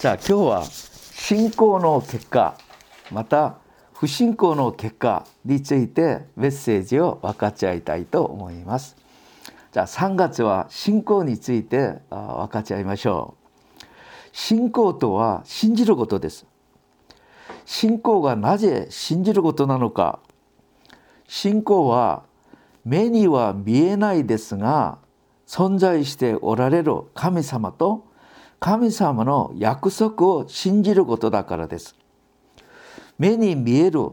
じゃあ今日は信仰の結果また不信仰の結果についてメッセージを分かち合いたいと思います。じゃあ3月は信仰について分かち合いましょう。信仰とは信じることです。信仰がなぜ信じることなのか。信仰は目には見えないですが存在しておられる神様と神様の約束を信じることだからです。目に見える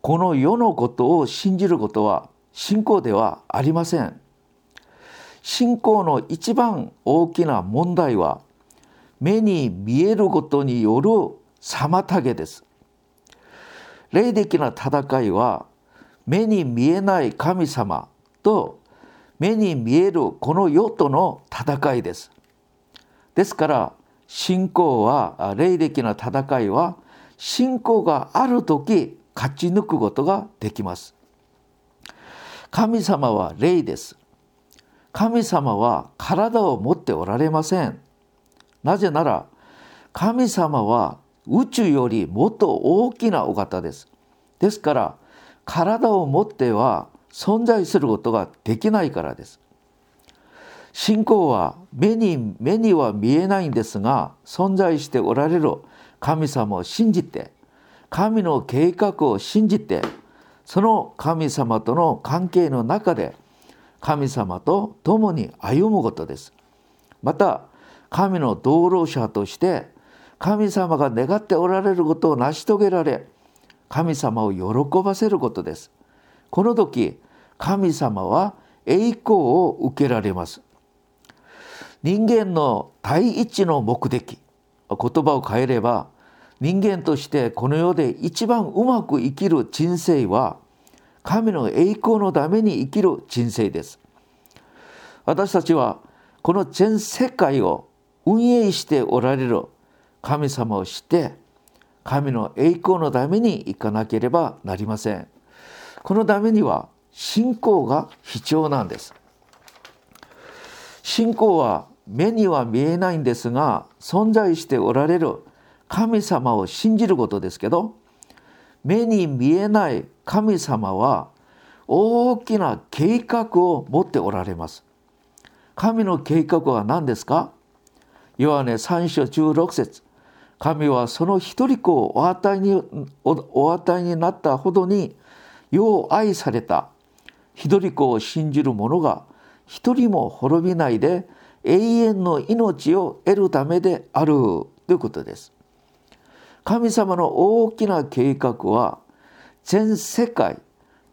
この世のことを信じることは信仰ではありません。信仰の一番大きな問題は目に見えることによる妨げです。霊的な戦いは目に見えない神様と目に見えるこの世との戦いです。ですから信仰は霊的な戦いは信仰がある時勝ち抜くことができます。神様は霊です。神様は体を持っておられません。なぜなら神様は宇宙よりもっと大きなお方です。ですから体を持っては存在することができないからです。信仰は目に目には見えないんですが存在しておられる神様を信じて神の計画を信じてその神様との関係の中で神様と共に歩むことです。また神の道路者として神様が願っておられることを成し遂げられ神様を喜ばせることです。この時神様は栄光を受けられます。人間の第一の目的言葉を変えれば人間としてこの世で一番うまく生きる人生は神の栄光のために生きる人生です。私たちはこの全世界を運営しておられる神様を知って神の栄光のために行かなければなりません。このためには信仰が必要なんです。信仰は目には見えないんですが存在しておられる神様を信じることですけど目に見えない神様は大きな計画を持っておられます。神の計画は何ですか？ヨハネ3章16節。神はその一人子をお与えにお与えになったほどによう愛された。一人子を信じる者が一人も滅びないで永遠の命を得るためであるということです。神様の大きな計画は全世界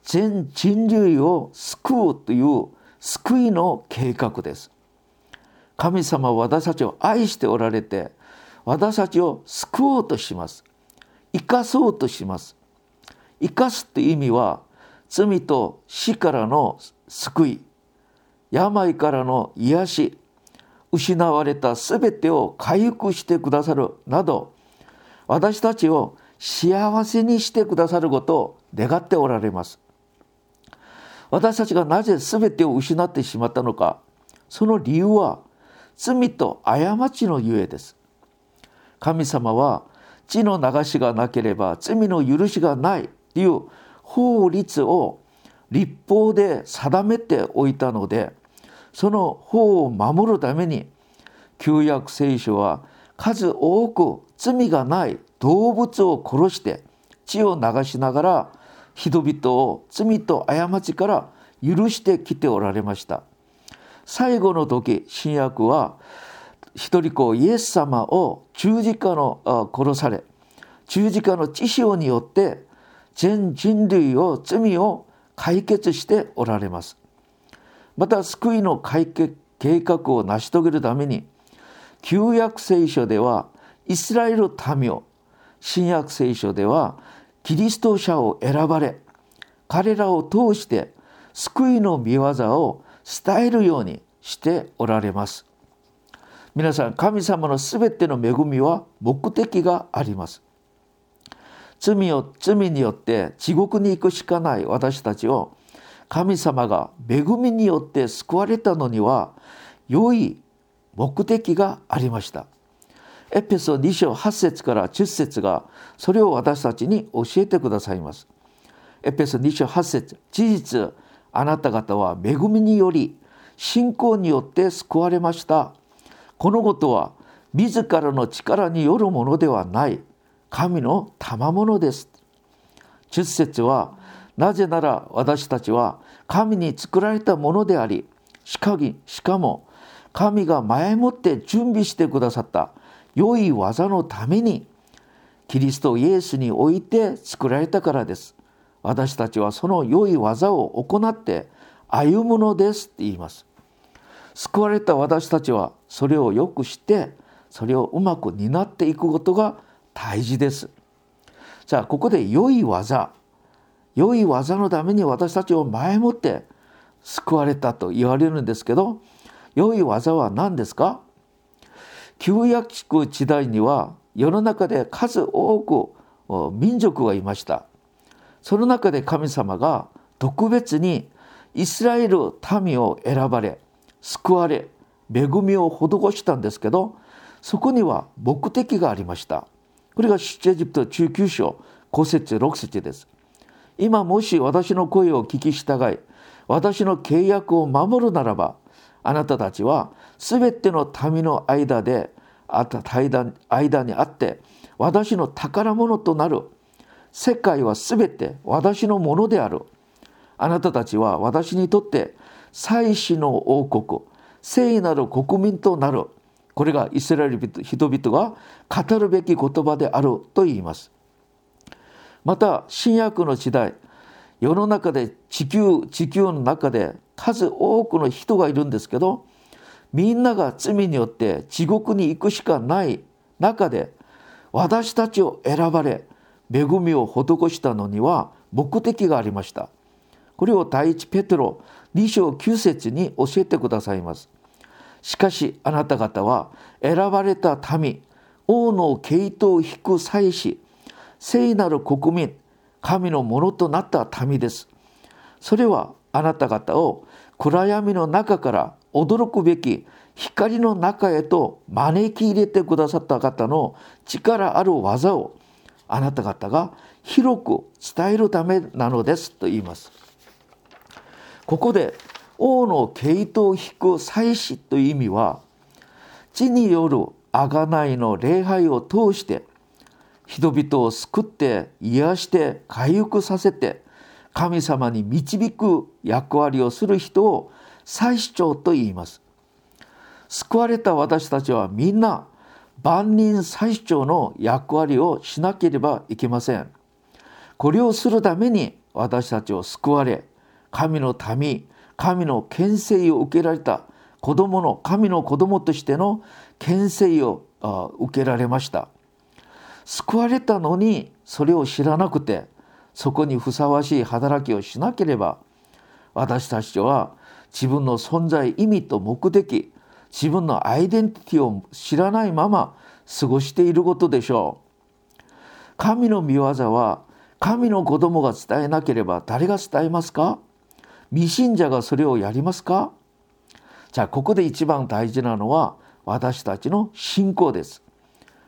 全人類を救うという救いの計画です。神様は私たちを愛しておられて私たちを救おうとします。生かそうとします。生かすという意味は罪と死からの救い病からの癒し失われた全てを回復してくださるなど私たちを幸せにしてくださることを願っておられます。私たちがなぜ全てを失ってしまったのかその理由は罪と過ちのゆえです。神様は血の流しがなければ罪の許しがないという法律を立法で定めておいたのでその法を守るために旧約聖書は数多く罪がない動物を殺して血を流しながら人々を罪と過ちから許してきておられました。最後の時新約は一人子イエス様を十字架の殺され十字架の知性によって全人類を罪を解決しておられます。また救いの解決計画を成し遂げるために旧約聖書ではイスラエル民を新約聖書ではキリスト者を選ばれ彼らを通して救いの見業を伝えるようにしておられます。皆さん神様のすべての恵みは目的があります。罪を罪によって地獄に行くしかない私たちを神様が恵みによって救われたのには良い目的がありましたエペソ2章8節から10節がそれを私たちに教えてくださいます。エペソ2章8節事実あなた方は恵みにより信仰によって救われました。このことは自らの力によるものではない神の賜物です。10節はなぜなら私たちは神に作られたものでありしかしかも神が前もって準備してくださった良い技のためにキリストイエスにおいて作られたからです。私たちはその良い技を行って歩むのですって言います。救われた私たちはそれをよく知ってそれをうまく担っていくことが大事です。じゃあここで良い技良い技のために私たちを前もって救われたと言われるんですけど良い技は何ですか？旧約時代には世の中で数多く民族がいました。その中で神様が特別にイスラエル民を選ばれ救われ恵みを施したんですけどそこには目的がありました。これが出エジプト中級章5節6節です。今もし私の声を聞き従い私の契約を守るならばあなたたちは全ての民の間であった間にあって私の宝物となる。世界は全て私のものである。あなたたちは私にとって祭司の王国聖なる国民となる。これがイスラエル人々が語るべき言葉であると言います。また新約の時代世の中で地球地球の中で数多くの人がいるんですけどみんなが罪によって地獄に行くしかない中で私たちを選ばれ恵みを施したのには目的がありました。これを第一ペテロ2章9節に教えてくださいます。しかしあなた方は選ばれた民王の系統を引く祭司聖なる国民神のものとなった民です。それはあなた方を暗闇の中から驚くべき光の中へと招き入れてくださった方の力ある技をあなた方が広く伝えるためなのですと言います。ここで王の系統を引く祭司という意味は地による贖いの礼拝を通して人々を救って癒して回復させて神様に導く役割をする人を祭司長と言います。救われた私たちはみんな万人祭司長の役割をしなければいけません。これをするために私たちを救われ神の民神の権勢を受けられた子供の神の子供としての権勢を受けられました。救われたのにそれを知らなくてそこにふさわしい働きをしなければ私たちは自分の存在意味と目的自分のアイデンティティを知らないまま過ごしていることでしょう。神の御業は神の子供が伝えなければ誰が伝えますか？未信者がそれをやりますか？じゃあここで一番大事なのは私たちの信仰です。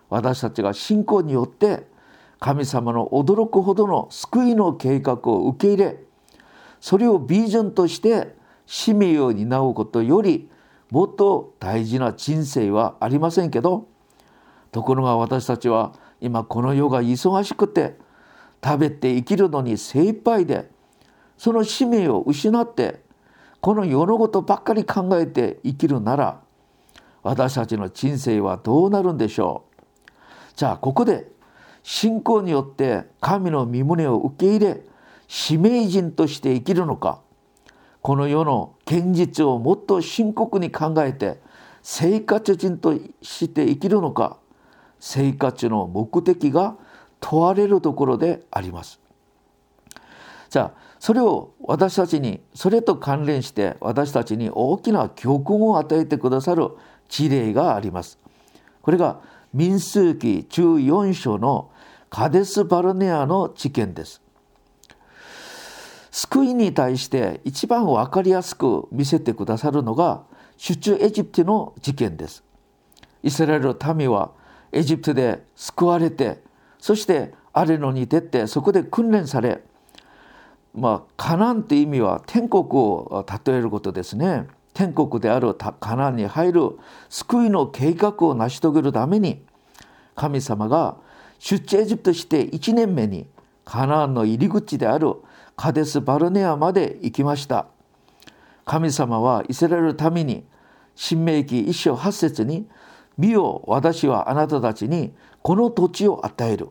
私たちが信仰によって神様の驚くほどの救いの計画を受け入れそれをビジョンとして使命を担うことよりもっと大事な人生はありませんけどところが私たちは今この世が忙しくて食べて生きるのに精一杯でその使命を失ってこの世のことばっかり考えて生きるなら私たちの人生はどうなるんでしょう？じゃあここで信仰によって神の身旨を受け入れ使命人として生きるのかこの世の現実をもっと深刻に考えて生活人として生きるのか生活の目的が問われるところであります。じゃあそれを私たちにそれと関連して私たちに大きな教訓を与えてくださる事例があります。これが民数記14章のカデス・バルネアの事件です。救いに対して一番分かりやすく見せてくださるのが出中エジプトの事件です。イスラエルの民はエジプトで救われてそしてアレノに出てそこで訓練されまあカナンという意味は天国を例えることですね天国であるカナンに入る救いの計画を成し遂げるために神様が出地エジプトして1年目にカナンの入り口であるカデス・バルネアまで行きました。神様はイスラエルのために新明記一章八節に「見よ私はあなたたちにこの土地を与える」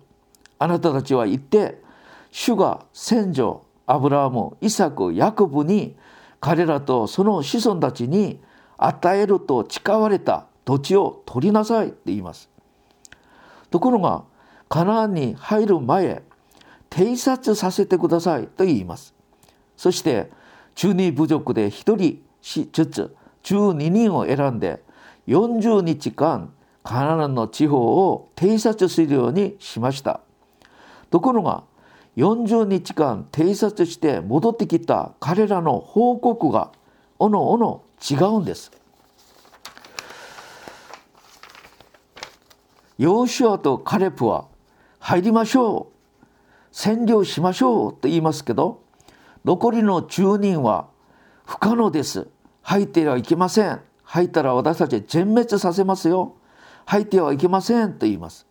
あなたたちは言って主が先祖アブラハムイサクヤコブに彼らとその子孫たちに与えると誓われた土地を取りなさいって言います。ところがカナンに入る前偵察させてくださいと言います。そして中二部族で一人ずつ12人を選んで40日間カナンの地方を偵察するようにしました。ところが40日間偵察して戻ってきた彼らの報告がおのおの違うんです。ヨーシュアとカレプは入りましょう。占領しましょうと言いますけど残りの10人は不可能です。入ってはいけません。入ったら私たち全滅させますよ。入ってはいけませんと言います。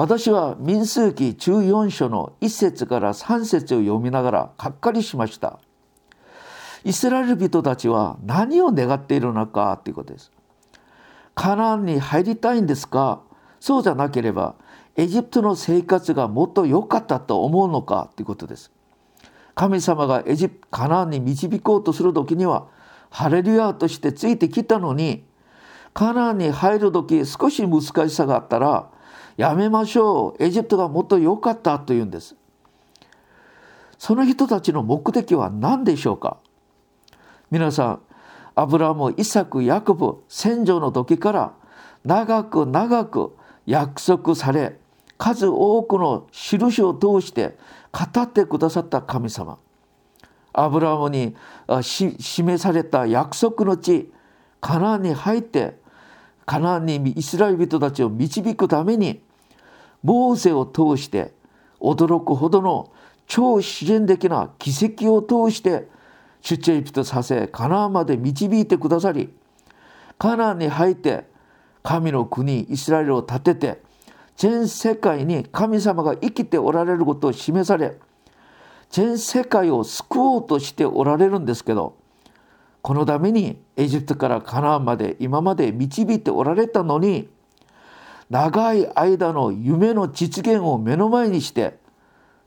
私は民数記14書の1節から3節を読みながらがっかりしました。イスラエル人たちは何を願っているのかということです。カナンに入りたいんですか？そうじゃなければエジプトの生活がもっと良かったと思うのか？ということです。神様がエジプカナンに導こうとする時にはハレルヤとしてついてきたのにカナンに入る時少し難しさがあったらやめましょう。エジプトがもっと良かったというんです。その人たちの目的は何でしょうか？皆さんアブラムイサクヤコブ戦場の時から長く長く約束され数多くの印を通して語ってくださった神様。アブラムに示された約束の地カナンに入ってカナンにイスラエル人たちを導くためにモーセを通して驚くほどの超自然的な奇跡を通して出チエジプトさせカナンまで導いてくださりカナンに入って神の国イスラエルを建てて全世界に神様が生きておられることを示され全世界を救おうとしておられるんですけどこのためにエジプトからカナンまで今まで導いておられたのに長い間の夢の実現を目の前にして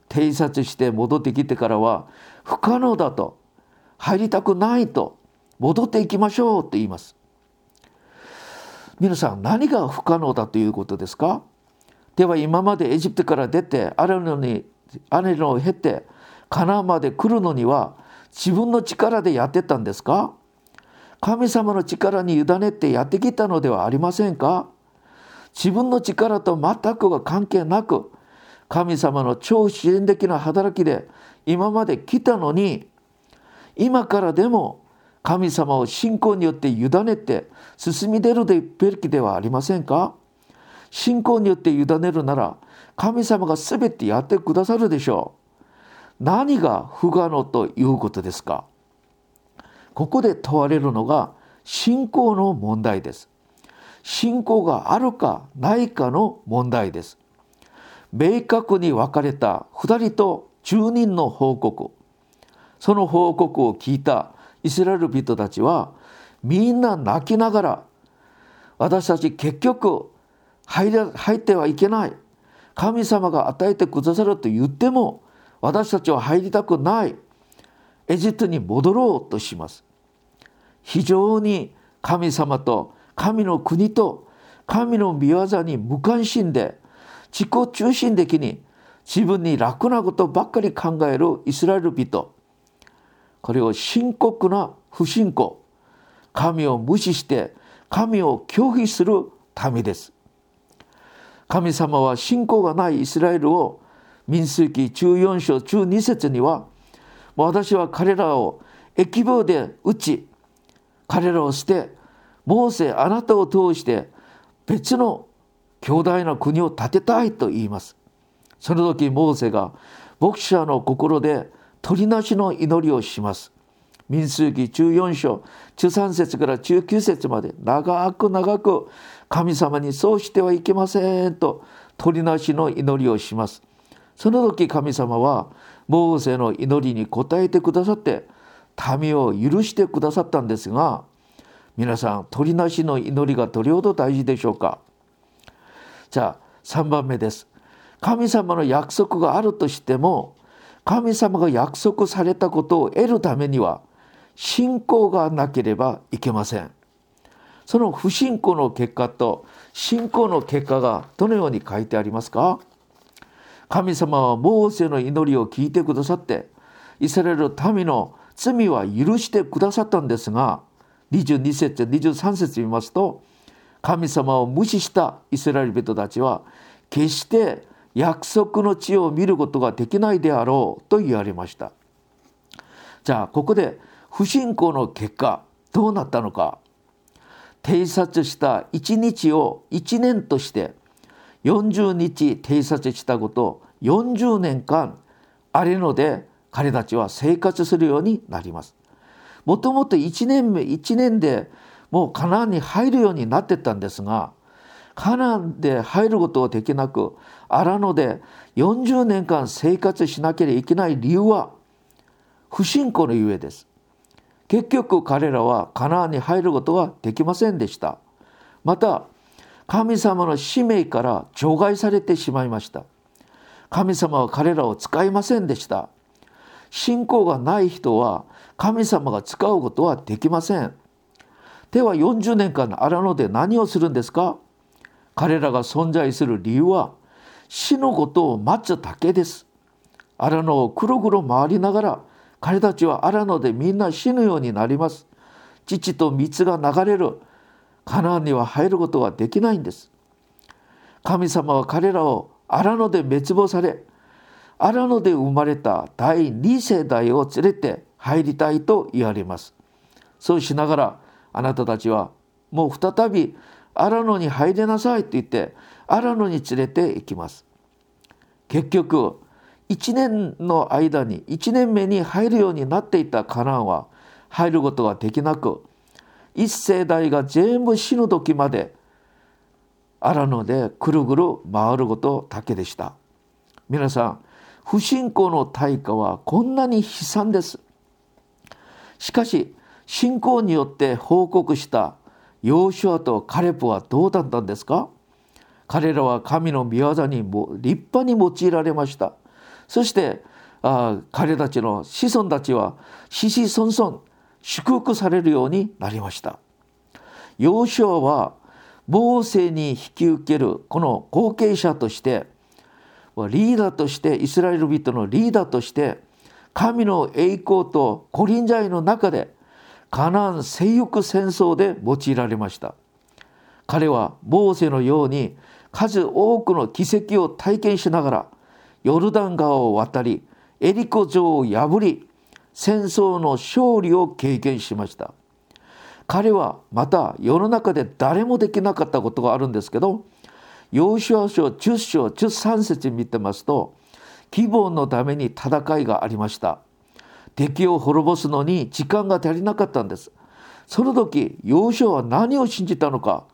偵察して戻ってきてからは不可能だと入りたくないと戻っていきましょうと言います。皆さん何が不可能だということですか？では今までエジプトから出てアレノにアレノを経てカナンまで来るのには自分の力でやってたんですか？神様の力に委ねてやってきたのではありませんか？自分の力と全くが関係なく神様の超自然的な働きで今まで来たのに今からでも神様を信仰によって委ねて進み出るべきではありませんか？信仰によって委ねるなら神様が全てやってくださるでしょう。何が不可能ということですか？ここで問われるのが信仰の問題です。信仰があるかないかの問題です。明確に分かれた2人と10人の報告。その報告を聞いたイスラエル人たちはみんな泣きながら私たち結局入入ってはいけない。神様が与えてくださると言っても私たちは入りたくない。エジプトに戻ろうとします。非常に神様と神の国と神の御業に無関心で自己中心的に自分に楽なことばっかり考えるイスラエル人。これを深刻な不信仰。神を無視して神を拒否する民です。神様は信仰がないイスラエルを民数記14章12節には私は彼らを疫病で打ち彼らを捨てモーセあなたを通して別の強大な国を建てたいと言います。その時モーセが牧者の心で鳥なしの祈りをします。民数記14章13節から19節まで長く長く神様にそうしてはいけませんと鳥なしの祈りをします。その時神様はモーセの祈りに応えてくださって民を許してくださったんですが皆さん鳥なしの祈りがどれほど大事でしょうか？じゃあ3番目です。神様の約束があるとしても神様が約束されたことを得るためには信仰がなければいけません。その不信仰の結果と信仰の結果がどのように書いてありますか？神様はモーセの祈りを聞いてくださってイスラエル民の罪は許してくださったんですが22節23節見ますと神様を無視したイスラエル人たちは決して約束の地を見ることができないであろうと言われましたじゃあここで不信仰の結果どうなったのか偵察した1日を1年として40日偵察したこと40年間あれので彼たちは生活するようになります。もともと1年目1年でもうカナンに入るようになってったんですがカナンで入ることができなく荒野で40年間生活しなければいけない理由は不信仰のゆえです。結局彼らはカナンに入ることができませんでした。また神様の使命から除外されてしまいました。神様は彼らを使いませんでした。信仰がない人は神様が使うことはできません。では40年間荒野で何をするんですか？彼らが存在する理由は死のことを待つだけです。荒野をくるぐる回りながら彼たちは荒野でみんな死ぬようになります。父と蜜が流れるカナンには入ることはできないんです。神様は彼らを荒野で滅亡され荒野で生まれた第2世代を連れて入りたいと言われます。そうしながらあなたたちはもう再び荒野に入れなさいと言って荒野に連れて行きます。結局1年の間に1年目に入るようになっていたカナンは入ることができなく一世代が全部死ぬ時まで荒野でくるぐる回ることだけでした皆さん不信仰の対価はこんなに悲惨です。しかし信仰によって報告したヨーシュアとカレプはどうだったんですか？彼らは神の御業にも立派に用いられました。そしてあ彼たちの子孫たちは子々孫々祝福されるようになりました。ヨーシュアはモーセに引き受けるこの後継者としてリーダーとしてイスラエル人のリーダーとして神の栄光とコリンジャイの中でカナン征服戦争で用いられました。彼はモーセのように数多くの奇跡を体験しながらヨルダン川を渡りエリコ城を破り戦争の勝利を経験しました。彼はまた世の中で誰もできなかったことがあるんですけど要所書10章13節見てますと希望のために戦いがありました。敵を滅ぼすのに時間が足りなかったんです。その時要所は何を信じたのか。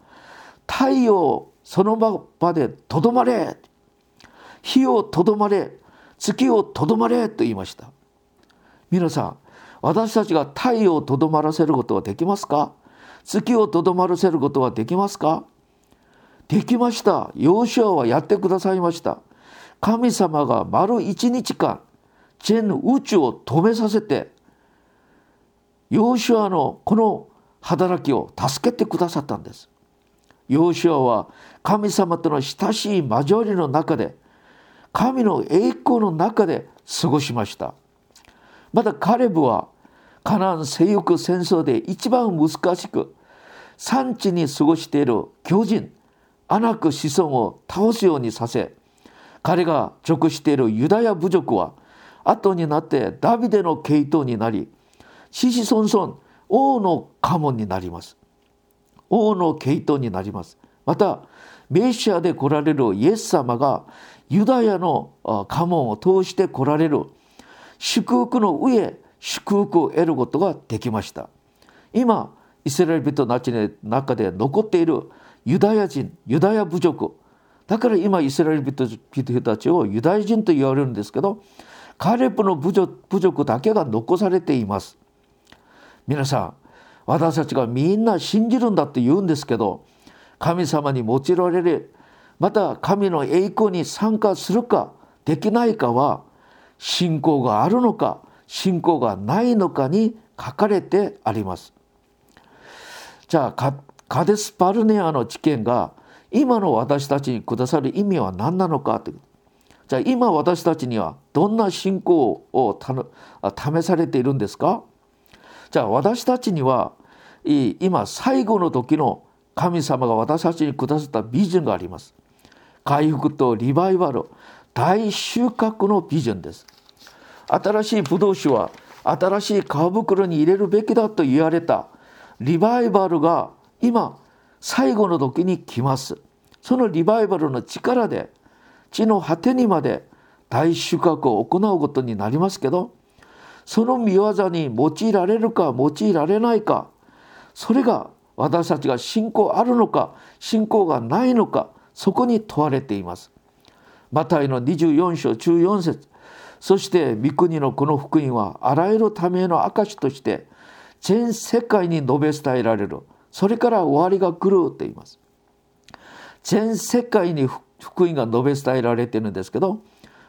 太陽その場でとどまれ火をとどまれ月をとどまれと言いました。皆さん私たちが太陽をとどまらせることはできますか？月をとどまらせることはできますか？できました。ヨーシュアはやってくださいました。神様が丸一日間全宇宙を止めさせてヨーシュアのこの働きを助けてくださったんです。ヨーシュアは神様との親しい交わりの中で神の栄光の中で過ごしました。またカレブはカナン征服戦争で一番難しく産地に過ごしている巨人アナク子孫を倒すようにさせ彼が属しているユダヤ部族は後になってダビデの系統になり子々孫々王の家紋になります。王の系統になります。またメシアで来られるイエス様がユダヤの家紋を通して来られる祝福の上祝福を得ることができました。今イスラエル人たちの中で残っているユダヤ人ユダヤ部族だから今イスラエル人たちをユダヤ人と言われるんですけどカレプの部族だけが残されています皆さん私たちがみんな信じるんだって言うんですけど神様に用いられるまた神の栄光に参加するかできないかは信仰があるのか信仰がないのかに書かれてあります。じゃあカデスパルネアの知見が今の私たちにくださる意味は何なのかというじゃあ今私たちにはどんな信仰を試されているんですか？じゃあ私たちには今最後の時の神様が私たちにくださったビジョンがあります。回復とリバイバル大収穫のビジョンです。新しいブドウ酒は新しい皮袋に入れるべきだと言われたリバイバルが今最後の時に来ます。そのリバイバルの力で地の果てにまで大収穫を行うことになりますけどその見業に用いられるか用いられないかそれが私たちが信仰あるのか信仰がないのかそこに問われています。マタイの24章14節そして御国のこの福音はあらゆるための証として全世界に述べ伝えられるそれから終わりが来ると言います。全世界に福音が述べ伝えられてるんですけど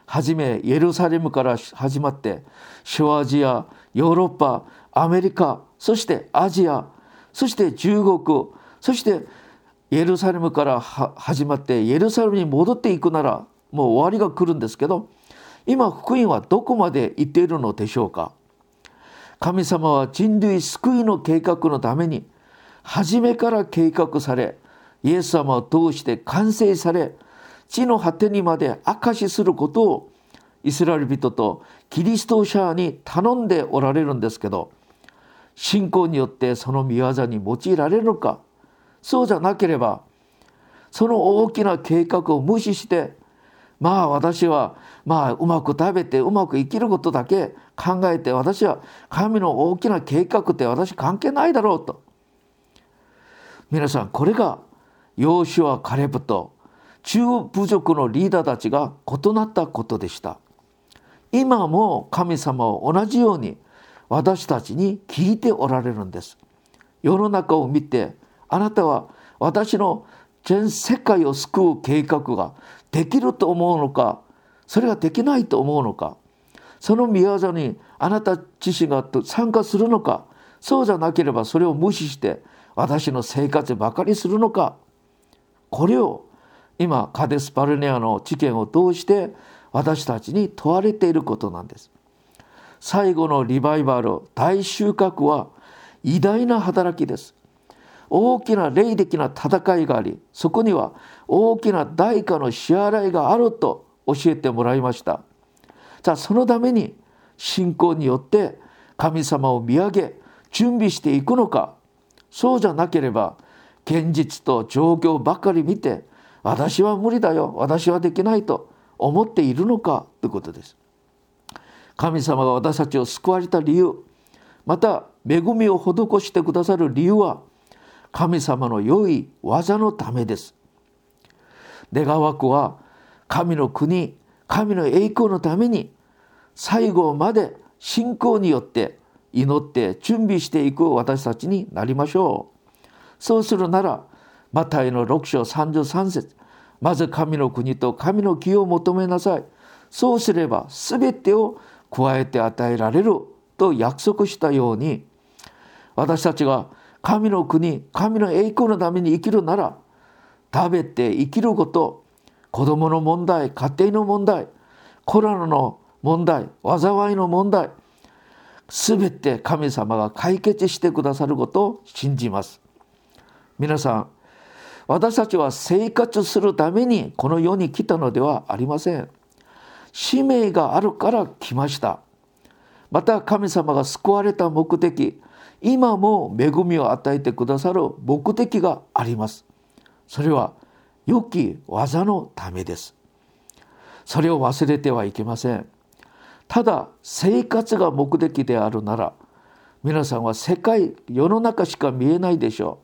初めエルサレムから始まって小アジアヨーロッパアメリカそしてアジアそして中国そしてエルサレムから始まってエルサレムに戻っていくならもう終わりが来るんですけど今福音はどこまで行っているのでしょうか神様は人類救いの計画のために初めから計画されイエス様を通して完成され地の果てにまで証しすることをイスラエル人とキリスト者に頼んでおられるんですけど信仰によってその見業に用いられるのかそうじゃなければその大きな計画を無視してまあ私はまあうまく食べてうまく生きることだけ考えて私は神の大きな計画って私関係ないだろうと。皆さんこれがヨーシュア・カレブと中部族のリーダーたちが異なったことでした。今も神様を同じように私たちに聞いておられるんです。世の中を見てあなたは私の全世界を救う計画ができると思うのかそれができないと思うのかその見業にあなた自身が参加するのかそうじゃなければそれを無視して私の生活ばかりするのかこれを今カデスパルネアの事件を通して私たちに問われていることなんです。最後のリバイバル大収穫は偉大な働きです。大きな霊的な戦いがありそこには大きな代価の支払いがあると教えてもらいました。じゃあそのために信仰によって神様を見上げ準備していくのかそうじゃなければ現実と状況ばかり見て私は無理だよ私はできないと思っているのかということです。神様が私たちを救われた理由また恵みを施してくださる理由は神様の良い技のためです。願わくは神の国神の栄光のために最後まで信仰によって祈って準備していく私たちになりましょう。そうするならマタイの6章33節まず神の国と神の義を求めなさい。そうすれば全てを加えて与えられると約束したように私たちが神の国神の栄光のために生きるなら食べて生きること子供の問題家庭の問題コロナの問題災いの問題全て神様が解決してくださることを信じます皆さん私たちは生活するためにこの世に来たのではありません。使命があるから来ました。また神様が救われた目的、今も恵みを与えてくださる目的があります。それは良き技のためです。それを忘れてはいけません。ただ生活が目的であるなら皆さんは世界世の中しか見えないでしょ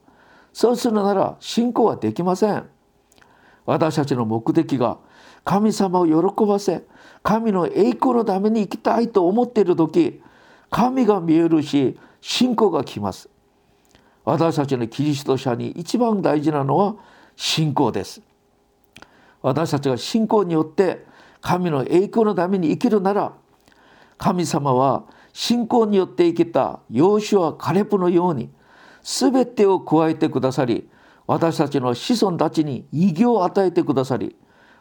う。そうするなら信仰はできません。私たちの目的が神様を喜ばせ神の栄光のために生きたいと思っている時神が見えるし信仰が来ます。私たちのキリスト者に一番大事なのは信仰です。私たちが信仰によって神の栄光のために生きるなら神様は信仰によって生きた養子はカレプのように全てを加えてくださり私たちの子孫たちに異業を与えてくださり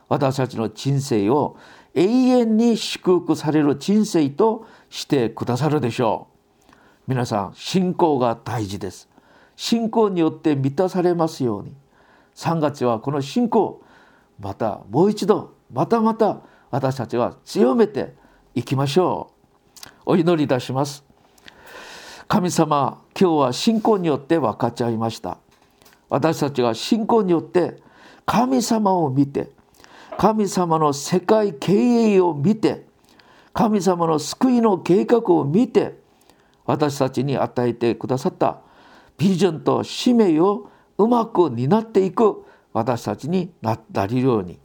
私たちの人生を永遠に祝福される人生としてくださるでしょう。皆さん信仰が大事です。信仰によって満たされますように。3月はこの信仰またもう一度またまた私たちは強めていきましょう。お祈りいたします。神様今日は信仰によって分かちゃいました。私たちが信仰によって神様を見て神様の世界経営を見て神様の救いの計画を見て私たちに与えてくださったビジョンと使命をうまく担っていく私たちになりるように。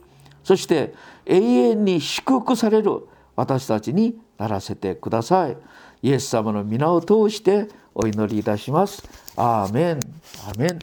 そして永遠に祝福される私たちにならせてください。イエス様の皆を通してお祈りいたします。アーメン。アーメン。